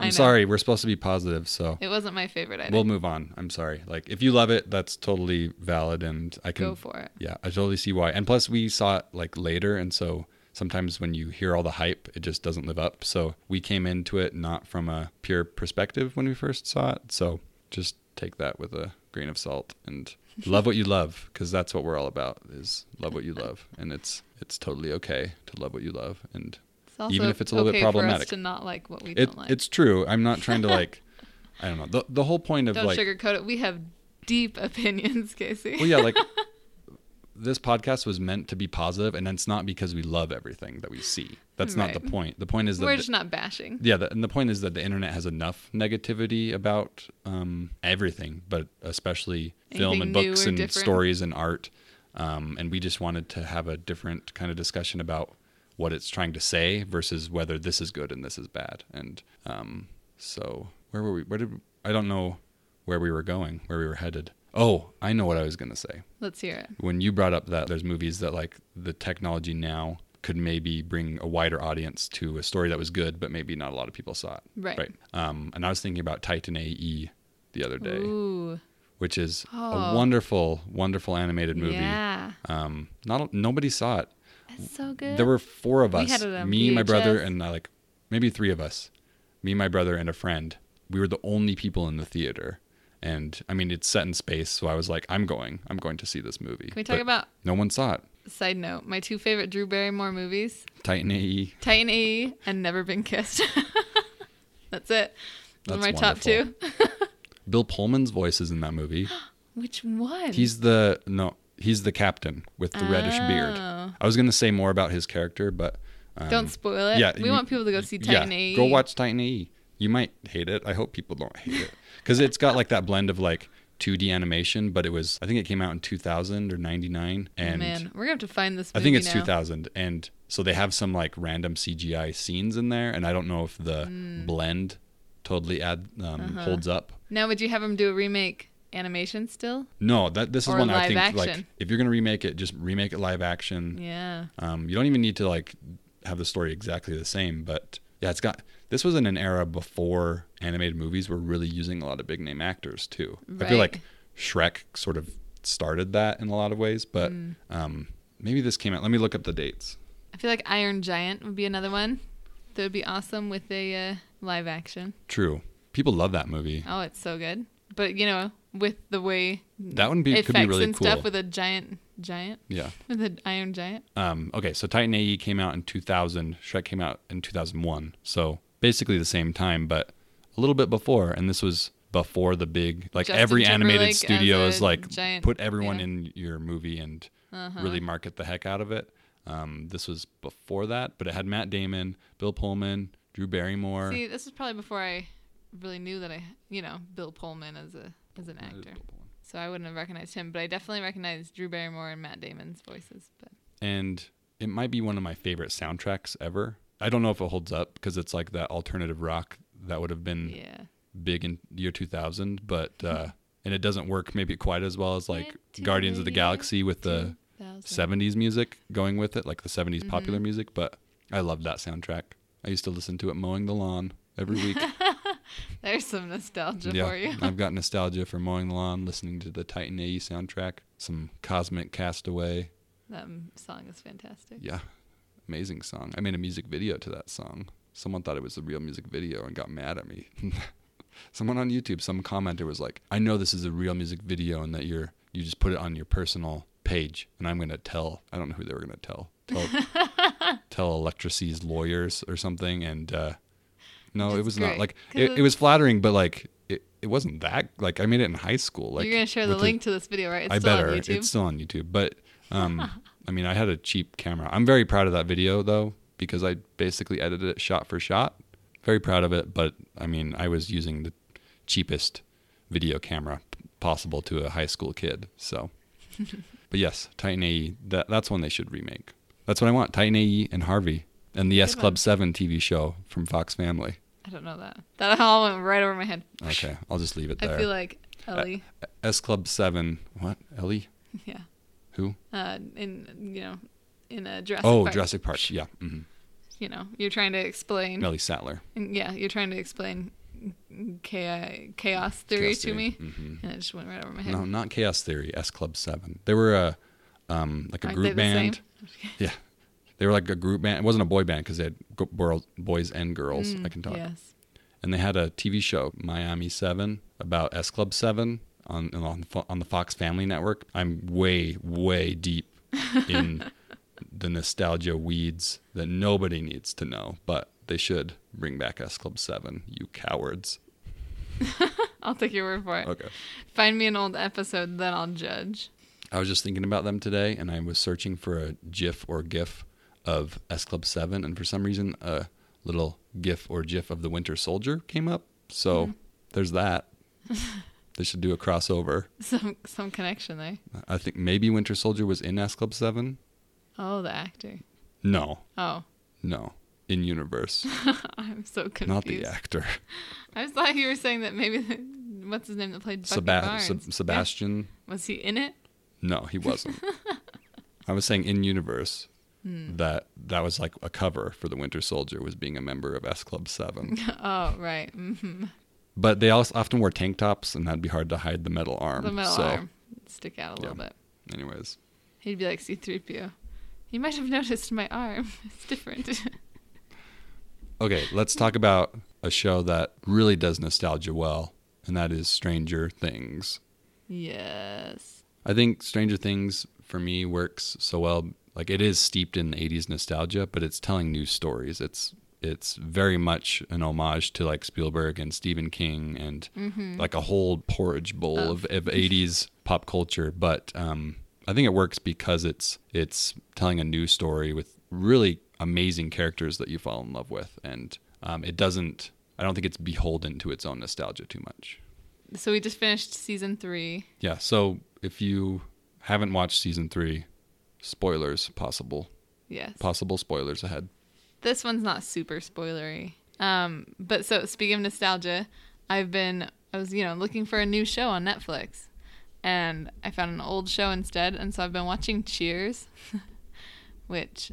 I'm sorry. We're supposed to be positive, so It wasn't my favorite either. we'll move on. I'm sorry. Like if you love it, that's totally valid, and I can Go for it. Yeah, I totally see why. And plus, we saw it like later, and so sometimes when you hear all the hype, it just doesn't live up. So we came into it not from a pure perspective when we first saw it. So just take that with a grain of salt and [LAUGHS] love what you love, because that's what we're all about: is love what you love, and it's it's totally okay to love what you love, and even if it's a little bit okay For problematic. to not like what we it, don't like. it's true. I'm not trying to like, [LAUGHS] I don't know. The the whole point of don't like sugarcoat it. We have deep [LAUGHS] opinions, Casey. well yeah like this podcast was meant to be positive and it's not because we love everything that we see. That's not the point. The point is that We're the- just not bashing. yeah the, and the point is that the internet has enough negativity about um, everything but especially film and books and different. stories and art. Um, and we just wanted to have a different kind of discussion about what it's trying to say versus whether this is good and this is bad. And um, so where were we where did i don't know where we were going where we were headed oh i know what i was going to say Let's hear it. when you brought up that there's movies that like the technology now could maybe bring a wider audience to a story that was good, but maybe not a lot of people saw it. Right. Right. Um, and I was thinking about Titan AE the other day, Ooh. which is a Oh. wonderful, wonderful animated movie. Yeah. Um, not nobody saw it. It's so good. There were four of us, had it on me, my brother, and uh, like maybe three of us. Me, my brother, and a friend. We were the only people in the theater. And I mean, it's set in space, so I was like, I'm going. I'm going to see this movie. Can we talk But about No one saw it. side note? My two favorite Drew Barrymore movies: Titan. AE. Titan AE and Never Been Kissed. [LAUGHS] That's it. Those are my That's top two. [LAUGHS] Bill Pullman's voice is in that movie. [GASPS] Which one? He's the no, he's the captain with the reddish beard. Oh. I was gonna say more about his character, but um, Don't spoil it. yeah, we you- want people to go see Titan yeah, AE. go watch Titan AE. You might hate it. I hope people don't hate it because it's got like that blend of like 2D animation, but it was I think it came out in 2000 or 99, Oh, and man, we're gonna have to find this. I think it's now. 2000, and so they have some like random CGI scenes in there, and I don't know if the Hmm. blend totally add um, Uh-huh. holds up. Now, would you have them do a remake animation still? No, that this is Or one I think like if you're gonna remake it, just remake it live action. Yeah. Um, you don't even need to like have the story exactly the same, but yeah, it's got. This was in an era before animated movies were really using a lot of big name actors too. I feel like Shrek sort of started that in a lot of ways. But Mm. um, maybe this came out. Let me look up the dates. I feel like Iron Giant would be another one. That would be awesome with a uh, live action. True. People love that movie. Oh, it's so good. But you know, with the way That one be, effects could be really and cool. stuff with a giant giant yeah. The Iron Giant. Um, okay, so Titan AE came out in 2000. Shrek came out in 2001. So basically the same time, but a little bit before. And this was before the big, like Justin every Timberlake animated studio is like giant- put everyone yeah. in your movie and Uh-huh. really market the heck out of it. Um, this was before that, but it had Matt Damon, Bill Pullman, Drew Barrymore. See, this was probably before I really knew that I, you know, Bill Pullman as a as an is actor. So I wouldn't have recognized him, but I definitely recognized Drew Barrymore and Matt Damon's voices. But and it might be one of my favorite soundtracks ever. I don't know if it holds up because it's like that alternative rock that would have been yeah, big in year 2000, but uh, and it doesn't work maybe quite as well as like Guardians of the Galaxy with the 2000. 70s music going with it, like the 70s Mm-hmm. popular music. But I loved that soundtrack. I used to listen to it mowing the lawn every week. [LAUGHS] [LAUGHS] There's some nostalgia yeah, for you. I've got [LAUGHS] nostalgia for mowing the lawn, listening to the Titan AE soundtrack, some Cosmic Castaway. That song is fantastic. Yeah, amazing song. I made a music video to that song. Someone thought it was a real music video and got mad at me. [LAUGHS] Someone on YouTube, some commenter was like, "I know this is a real music video and that you're you just put it on your personal page." And I'm gonna tell. I don't know who they were gonna tell. Tell, tell Electrasy's lawyers or something. And uh, no, it was not great, like 'cause it, it- was flattering, but like it, it wasn't that like I made it in high school. Like You're gonna share the link to this video, right? It's I still better. on YouTube. It's still on YouTube. But um, [LAUGHS] I mean, I had a cheap camera. I'm very proud of that video though because I basically edited it shot for shot. Very proud of it. But I mean, I was using the cheapest video camera possible to a high school kid. So, [LAUGHS] but yes, Titan AE. That that's one they should remake. That's what I want. Titan AE and Harvey and the S Club one. Seven TV show from Fox Family. I don't know that. That [LAUGHS] all went right over my head. Okay, I'll just leave it there. I feel like Ellie. S Club Seven. What? Ellie? [LAUGHS] yeah. Who? Uh, in you know, in a Jurassic oh, Park. Jurassic Park. Yeah. hmm You know, you're trying to explain. Ellie Sattler. Yeah, you're trying to explain chaos, chaos theory Chaos to me, Mhm. and it just went right over my head. No, not Chaos Theory. S Club Seven. They were a um, like a Aren't group band. same? [LAUGHS] Yeah, they were like a group band. It wasn't a boy band because they had girls, boys and girls. I can talk. Mm, Yes. And they had a TV show, Miami Seven, about S Club Seven on on the on the Fox Family Network. I'm way way deep in [LAUGHS] the nostalgia weeds that nobody needs to know, but they should bring back S Club Seven. You cowards. [LAUGHS] I'll take your word for it. Okay. Find me an old episode, then I'll judge. I was just thinking about them today, and I was searching for a GIF or GIF of S Club Seven, and for some reason, a little GIF or GIF of the Winter Soldier came up. So mm-hmm. there's that. [LAUGHS] they should do a crossover. Some some connection there. I think maybe Winter Soldier was in S Club Seven. Oh, the actor. No, Oh, no, in universe, [LAUGHS] I'm so confused. not the actor. [LAUGHS] I just thought you were saying that maybe the, what's his name that played Bucky Seba- Barnes? Seb- Sebastian. Was he in it? No, he wasn't. I was saying in universe. Hmm. That that was like a cover for the Winter Soldier was being a member of S Club Seven. [LAUGHS] oh, right. hmm But they also often wore tank tops, and that'd be hard to hide the metal arm. The metal so, arm stick out a little bit. anyways, He'd be like C-3PO. You might have [LAUGHS] noticed my arm. [LAUGHS] It's different. okay, let's talk about a show that really does nostalgia well, and that is Stranger Things. yes. I think Stranger Things for me works so well. Like it is steeped in 80s nostalgia, but it's telling new stories. It's it's very much an homage to like Spielberg and Stephen King and like a whole porridge bowl of, of 80s pop culture. But um, I think it works because it's it's telling a new story with really amazing characters that you fall in love with, and um, it doesn't. I don't think it's beholden to its own nostalgia too much. So we just finished season three. Yeah. So if you haven't watched season three, spoilers possible. Yes. Possible spoilers ahead. This one's not super spoilery. Um, but so speaking of nostalgia, I've been I was, you know, looking for a new show on Netflix. And I found an old show instead, and so I've been watching Cheers, [LAUGHS] which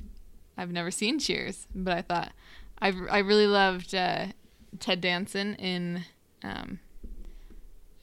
I've never seen Cheers, but I thought I I really loved uh, Ted Danson in um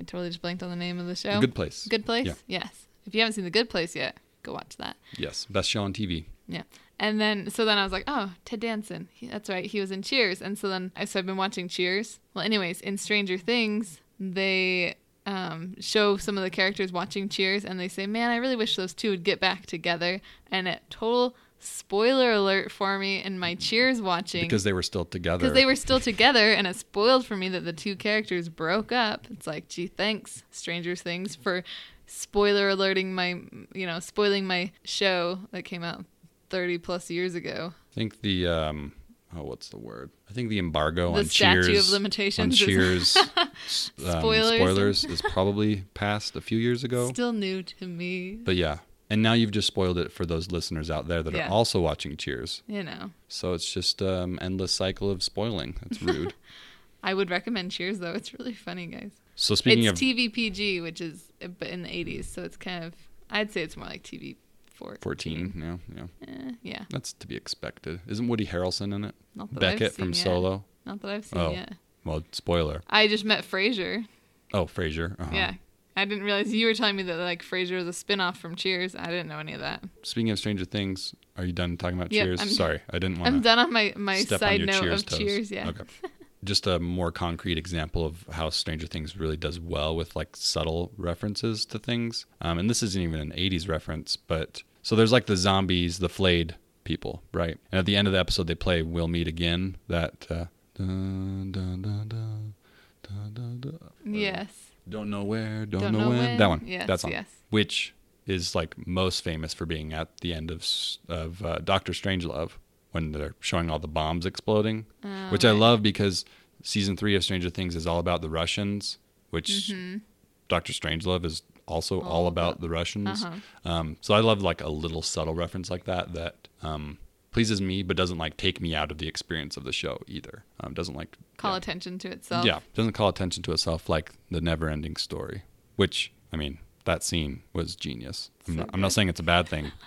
I totally just blanked on the name of the show. Good place. Good place? Yeah. Yes. if you haven't seen The Good Place yet, go watch that. Yes, best show on TV. Yeah. And then, so then I was like, oh, Ted Danson. He, that's right. He was in Cheers. And so then, I, so I've been watching Cheers. Well, anyways, in Stranger Things, they um, show some of the characters watching Cheers and they say, man, I really wish those two would get back together. And it total spoiler alert for me in my Cheers watching. Because they were still together. Because they were still together, and it spoiled for me that the two characters broke up. It's like, gee, thanks, Stranger Things, for spoiler alerting my, you know, spoiling my show that came out 30 plus years ago. I think the um oh what's the word? I think the embargo The on statute of limitations on Cheers [LAUGHS] um, Spoilers. spoilers is probably passed a few years ago. Still new to me. But yeah. And now you've just spoiled it for those listeners out there that Yeah. are also watching Cheers. You know, So it's just um endless cycle of spoiling. That's rude. [LAUGHS] I would recommend Cheers though. It's really funny, guys. So speaking it's of TVPG, which is in the 80s, so it's kind of I'd say it's more like TV 14. 14, yeah, yeah. Eh, yeah, That's to be expected. Isn't Woody Harrelson in it? not that Beckett I've seen from yet. Solo. Not that I've seen Oh. yet. Well, spoiler. I just met Frasier. Oh, Frasier. Uh-huh. Yeah. I didn't realize you were telling me that like Frasier was a spin-off from Cheers. I didn't know any of that. Speaking of Stranger Things, are you done talking about Yep, Cheers? I'm- Sorry, I didn't want to. I'm done on my my on side note Cheers of toes. Cheers. Yeah. Okay. [LAUGHS] Just a more concrete example of how Stranger Things really does well with like subtle references to things. Um, and this isn't even an 80s reference, but so there's like the zombies, the flayed people, right? And at the end of the episode, they play "We'll Meet Again." That. Uh, dun, dun, dun, dun, dun, dun, dun. Yes. Don't know where, don't, Don't know, know when. when. That one. Yes, that song. yes. Which is like most famous for being at the end of of uh, Doctor Strangelove when they're showing all the bombs exploding, Oh, which I love because season three of Stranger Things is all about the Russians, which Mhm. Doctor Strangelove is also all, All about, about- the Russians. Uh-huh. Um, so I love like a little subtle reference like that that um, pleases me, but doesn't like take me out of the experience of the show either. Um, doesn't like Call yeah. attention to itself. Yeah, doesn't call attention to itself like the never-ending story. Which I mean, that scene was genius. I'm, So not, I'm not saying it's a bad thing. [LAUGHS]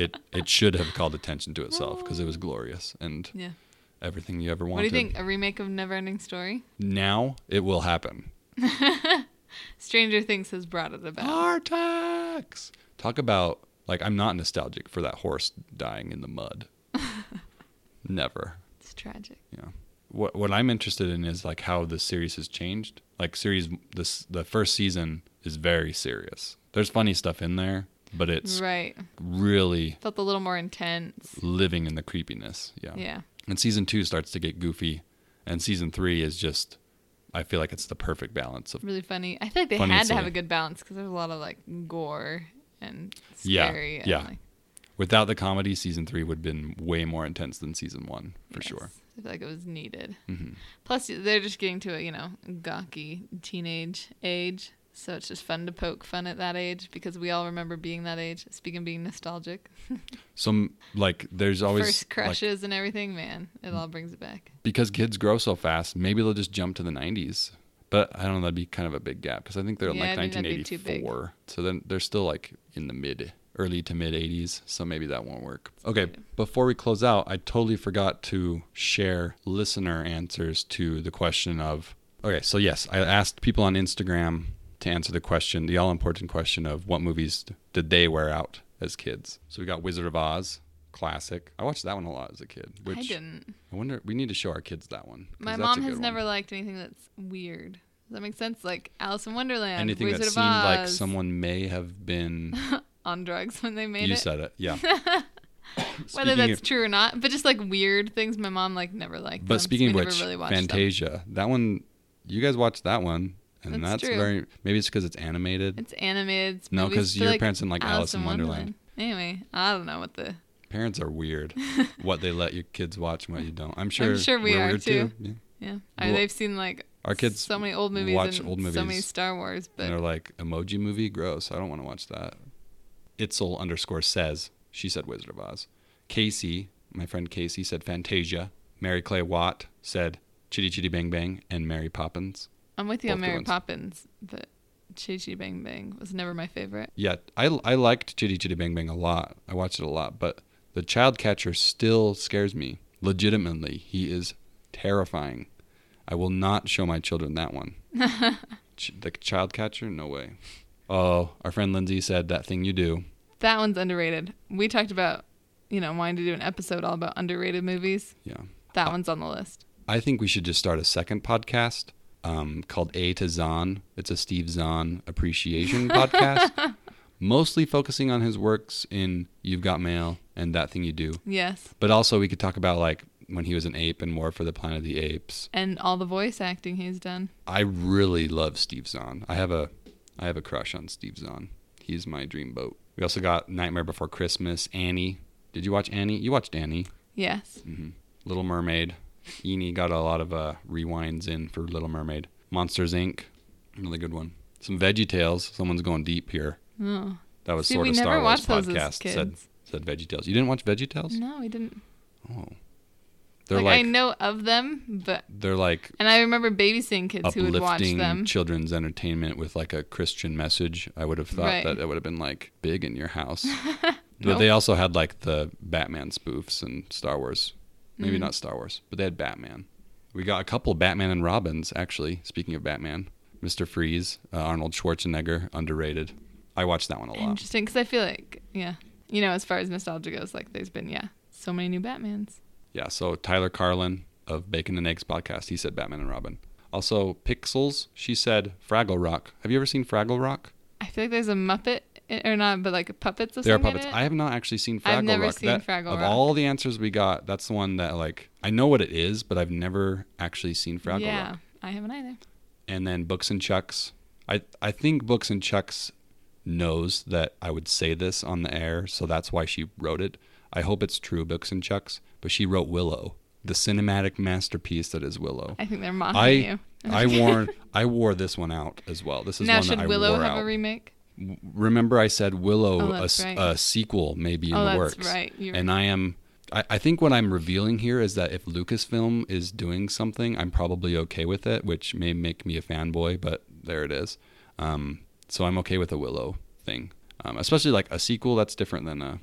It it should have called attention to itself because it was glorious and Yeah. everything you ever wanted. What do you think? A remake of Neverending Story? Now it will happen. [LAUGHS] Stranger Things has brought it about. Artax. Talk about like I'm not nostalgic for that horse dying in the mud. [LAUGHS] Never. It's tragic. Yeah. What what I'm interested in is like how the series has changed. Like series this the first season is very serious. There's funny stuff in there, but it's right. really Felt a little more intense. living in the creepiness. Yeah. Yeah. And season 2 starts to get goofy and season 3 is just I feel like it's the perfect balance of Really funny. I feel like they had to have a good balance because there's a lot of like gore and Yeah, scary. and, yeah. like, without the comedy season 3 would have been way more intense than season 1 for yes. sure. I feel like it was needed. hmm Plus, they're just getting to a you know gawky teenage age, so it's just fun to poke fun at that age because we all remember being that age. Speaking of being nostalgic, [LAUGHS] Some like there's always first like, crushes and everything, man, it all brings it back. because kids grow so fast, maybe they'll just jump to the 90s. But I don't know, that'd be kind of a big gap because I think they're Yeah, like I think that'd be too big. 1984. So then they're still like in the mid, early to mid 80s. So maybe that won't work. Okay, before we close out, I totally forgot to share listener answers to the question of. Okay, so yes, I asked people on Instagram to answer the question, the all important question of what movies did they wear out as kids. So we got Wizard of Oz, classic. I watched that one a lot as a kid. Which I didn't. I wonder. We need to show our kids that one. My mom has one. never liked anything that's weird. Does that make sense? Like Alice in Wonderland, anything Wizard that seemed like someone may have been. [LAUGHS] on drugs when they made you it. You said it, yeah. [LAUGHS] Whether that's of- true or not, but just like weird things, my mom like never liked. But them, so speaking of which, really watched them. Fantasia, that one, you guys watched that one, and That's that's, very. Maybe it's because it's animated. It's animated. It's no, because your like, parents didn't like Alice in Wonderland. Anyway, I don't know what the. Parents are weird. [LAUGHS] what they let your kids watch and what you don't. I'm sure. I'm sure we we're are weird too. Yeah. Yeah, I, Well, they've seen like Our kids so many old movies watch and old so many Star Wars, and but they're like emoji movie, gross. I don't want to watch that. Itzel underscore says she said Wizard of Oz. Casey, my friend Casey said Fantasia. Mary Clay Watt said Chitty Chitty Bang Bang and Mary Poppins. I'm with you on Mary ones. Poppins. But Chi Chi Bang Bang was never my favorite. Yeah, I, I liked Chitty Chitty Bang Bang a lot. I watched it a lot, but the child catcher still scares me. Legitimately, he is terrifying. I will not show my children that one. [LAUGHS] Ch- the child catcher, no way. Oh, our friend Lindsay said that thing you do. That one's underrated. We talked about, you know, wanting to do an episode all about underrated movies. Yeah. That one's on the list. I think we should just start a second podcast um, called A to Zahn. It's a Steve Zahn appreciation podcast, [LAUGHS] mostly focusing on his works in You've Got Mail and That Thing You Do. Yes. But also, we could talk about like when he was an ape and War for the Planet of the Apes. And all the voice acting he's done. I really love Steve Zahn. I have a, I have a crush on Steve Zahn. He's my dream boat. We also got Nightmare Before Christmas, Annie. Did you watch Annie? You watched Annie. Yes. hmm Little Mermaid. Eni got a lot of uh, rewinds in for Little Mermaid. Monsters Inc. Really good one. Some Veggie Tales. Someone's going deep here. Oh. That was See, sort of Star Wars podcast. Said said Veggie Tales. You didn't watch Veggie Tales? No, we didn't. Oh, they're Like, like, I know of them, but they're like and I remember babysitting kids who would watch them. children's entertainment with like a Christian message. I would have thought Right. that it would have been like big in your house. [LAUGHS] But Nope. they also had like the Batman spoofs and Star Wars. Maybe Mm. not Star Wars, but they had Batman. We got a couple Batman and Robins actually. Speaking of Batman, Mr. Freeze, uh, Arnold Schwarzenegger, underrated. I watched that one a lot. Interesting, because I feel like, yeah, you know, as far as nostalgia goes, like there's been, yeah, so many new Batmans. Yeah, so Tyler Carlin of Bacon and Eggs podcast, he said Batman and Robin. Also, Pixels, she said Fraggle Rock. Have you ever seen Fraggle Rock? I feel like there's a Muppet, or not, but like puppets of There are puppets. I have not actually seen Fraggle I've never Rock. seen That- Fraggle of Rock. all the answers we got, that's the one that like I know what it is, but I've never actually seen Fraggle yeah, Rock. I haven't either. And then Books and Chucks. I I think Books and Chucks knows that I would say this on the air, so that's why she wrote it. I hope it's true, Books and Chucks, but she wrote Willow, the cinematic masterpiece that is Willow. I think they're mocking I you. I [LAUGHS] wore I wore this one out as well. This is now, one should that I Willow have out. a remake? Remember, I said Willow, Oh, a, right. a sequel maybe in oh, the that's works. right. And I am. I, I think what I'm revealing here is that if Lucasfilm is doing something, I'm probably okay with it, which may make me a fanboy, but there it is. Um, so I'm okay with a Willow thing, um, especially like a sequel. That's different than a,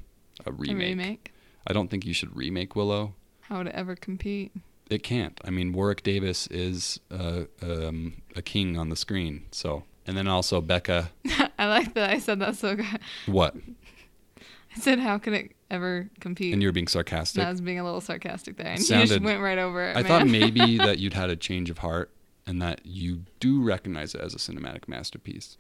a a remake. remake. I don't think you should remake Willow. How would it ever compete? It can't. I mean, Warwick Davis is uh, um, a king on the screen. So, and then also Becca. [LAUGHS] I like that I said that so good. What? [LAUGHS] I said, how could it ever compete? And you're being sarcastic. And I was being a little sarcastic there. And you just went right over it. I man. thought maybe [LAUGHS] that you'd had a change of heart and that you do recognize it as a cinematic masterpiece.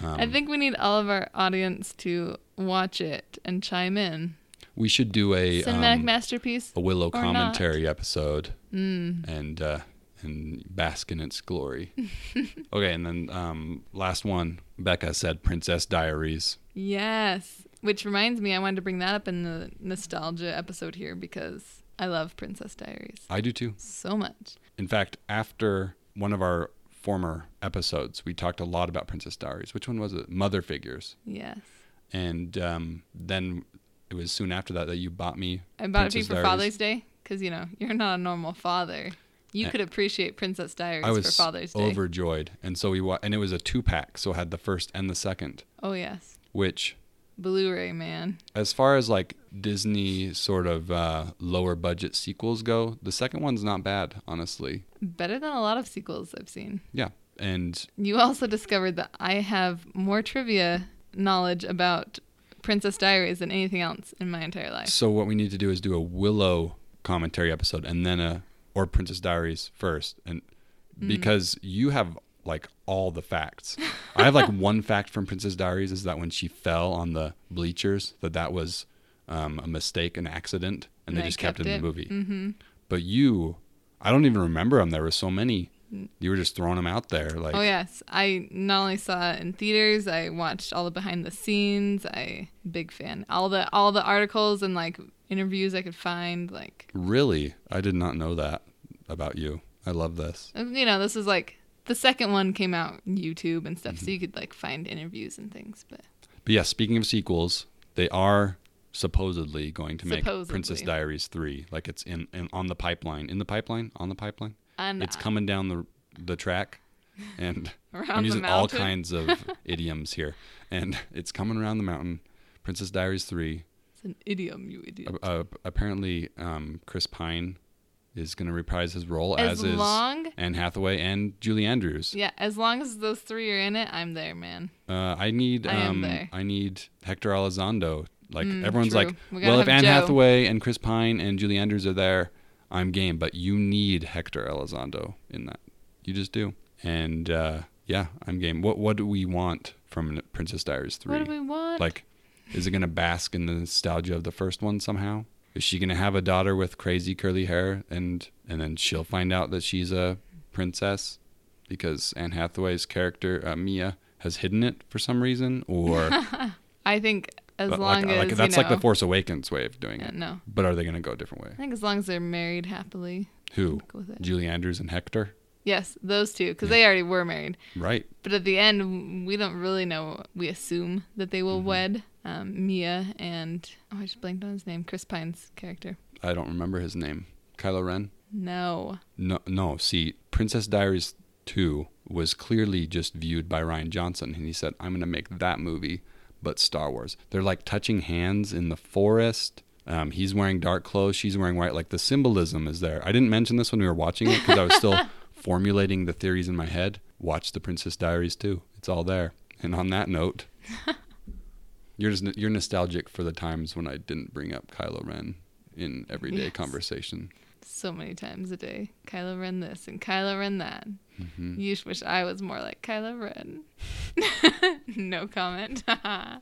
Um, I think we need all of our audience to watch it and chime in. we should do a Cinematic um, masterpiece. a Willow or not. commentary episode Mm. and uh, and bask in its glory. [LAUGHS] okay, and then um, last one, Becca said Princess Diaries. Yes. Which reminds me, I wanted to bring that up in the nostalgia episode here because I love Princess Diaries I do too. so much. In fact, after one of our former episodes, we talked a lot about Princess Diaries. Which one was it? Mother figures. Yes. And um, then it was soon after that that you bought me I bought it for you for. Father's Day because, you know, you're not a normal father. You could appreciate Princess Diaries I was for Father's Day. overjoyed, and so we wa- and it was a two pack, so it had the first and the second. Oh, yes. Which, Blu-ray, man. as far as like Disney sort of uh, lower budget sequels go, the second one's not bad, honestly. Better than a lot of sequels I've seen. Yeah, and You also discovered that I have more trivia knowledge about Princess Diaries than anything else in my entire life. so what we need to do is do a Willow commentary episode, and then a or Princess Diaries first, and Mm. because you have like all the facts. I have like [LAUGHS] one fact from Princess Diaries is that when she fell on the bleachers, that that was um, a mistake, an accident, and they just kept, it in the movie. Mm-hmm. But you, I don't even remember them. There were so many. You were just throwing them out there, like oh yes, I not only saw it in theaters, I watched all the behind the scenes. I big fan. All the all the articles and like interviews I could find. Like really. I did not know that about you. I love this. you know, this is like the second one came out YouTube and stuff, Mm-hmm. so you could like find interviews and things. But But yeah, speaking of sequels, they are supposedly going to make Princess Diaries three. Like it's in, in on the pipeline, in the pipeline, on the pipeline. and It's coming down the the track, and [LAUGHS] I'm using all kinds of [LAUGHS] idioms here, and it's coming around the mountain. Princess Diaries three. An idiom, you idiot. Uh, uh, apparently, um, Chris Pine is going to reprise his role As as, long- is Anne Hathaway and Julie Andrews. Yeah, as long as those three are in it, I'm there, man. Uh, I need I um. I need Hector Elizondo. Like Mm, everyone's true. like, We well, if Anne Joe." Hathaway and Chris Pine and Julie Andrews are there, I'm game. But you need Hector Elizondo in that. You just do. And uh, yeah, I'm game. What What do we want from Princess Diaries three? What do we want? Like, is it gonna bask in the nostalgia of the first one somehow? Is she gonna have a daughter with crazy curly hair and and then she'll find out that she's a princess because Anne Hathaway's character uh, Mia has hidden it for some reason, or [LAUGHS] I think as long like, as like that's like the Force Awakens way of doing Yeah, it. no, But are they gonna go a different way? I think as long as they're married happily, Who? go with it. Julie Andrews and Hector? Yes, those two, because they already were married. Right. But at the end, we don't really know. We assume that they Mm-hmm. will wed. Um, Mia and oh, I just blanked on his name. Chris Pine's character. I don't remember his name. Kylo Ren. No, No, no. See, Princess Diaries 2 was clearly just viewed by Rian Johnson, and he said, I'm going to make that movie, but Star Wars. They're like touching hands in the forest. Um, he's wearing dark clothes, she's wearing white. Like the symbolism is there. I didn't mention this when we were watching it because I was still [LAUGHS] formulating the theories in my head. Watch the Princess Diaries 2. It's all there. And on that note, [LAUGHS] you're just, you're nostalgic for the times when I didn't bring up Kylo Ren in everyday Yes. conversation. so many times a day. Kylo Ren this and Kylo Ren that. hmm You wish I was more like Kylo Ren. [LAUGHS] no comment. [LAUGHS] I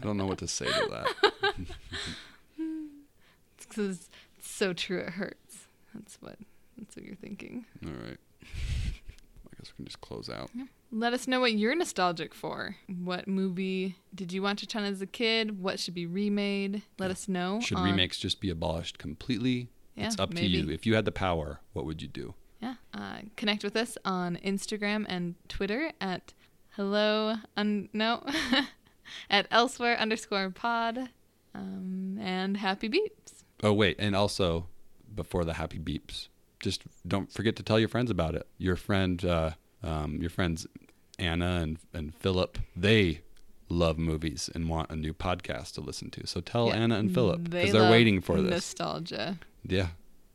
don't know what to say to that. [LAUGHS] Because it's so true it hurts. That's what that's what you're thinking. All right. Guess we can just close out. Let us know what you're nostalgic for. What movie did you watch a ton as a kid? What should be remade? Let us know. Should on- remakes just be abolished completely? Yeah, it's up maybe. to you. If you had the power, what would you do? Yeah. Uh, connect with us on Instagram and Twitter at hello un- no [LAUGHS] at elsewhere underscore pod um, and happy beeps. Oh wait, and also before the happy beeps, just don't forget to tell your friends about it. Your friend, uh, um, your friends Anna and and Philip, they love movies and want a new podcast to listen to. So tell Yeah, Anna and Philip because they're waiting for this. nostalgia. Yeah,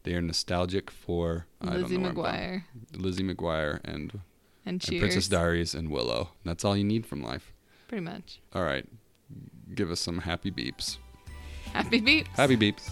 they are nostalgic for I don't Lizzie McGuire Lizzie McGuire and, and and Princess Diaries and Willow. That's all you need from life. Pretty much. All right, give us some happy beeps. Happy beeps. Happy beeps.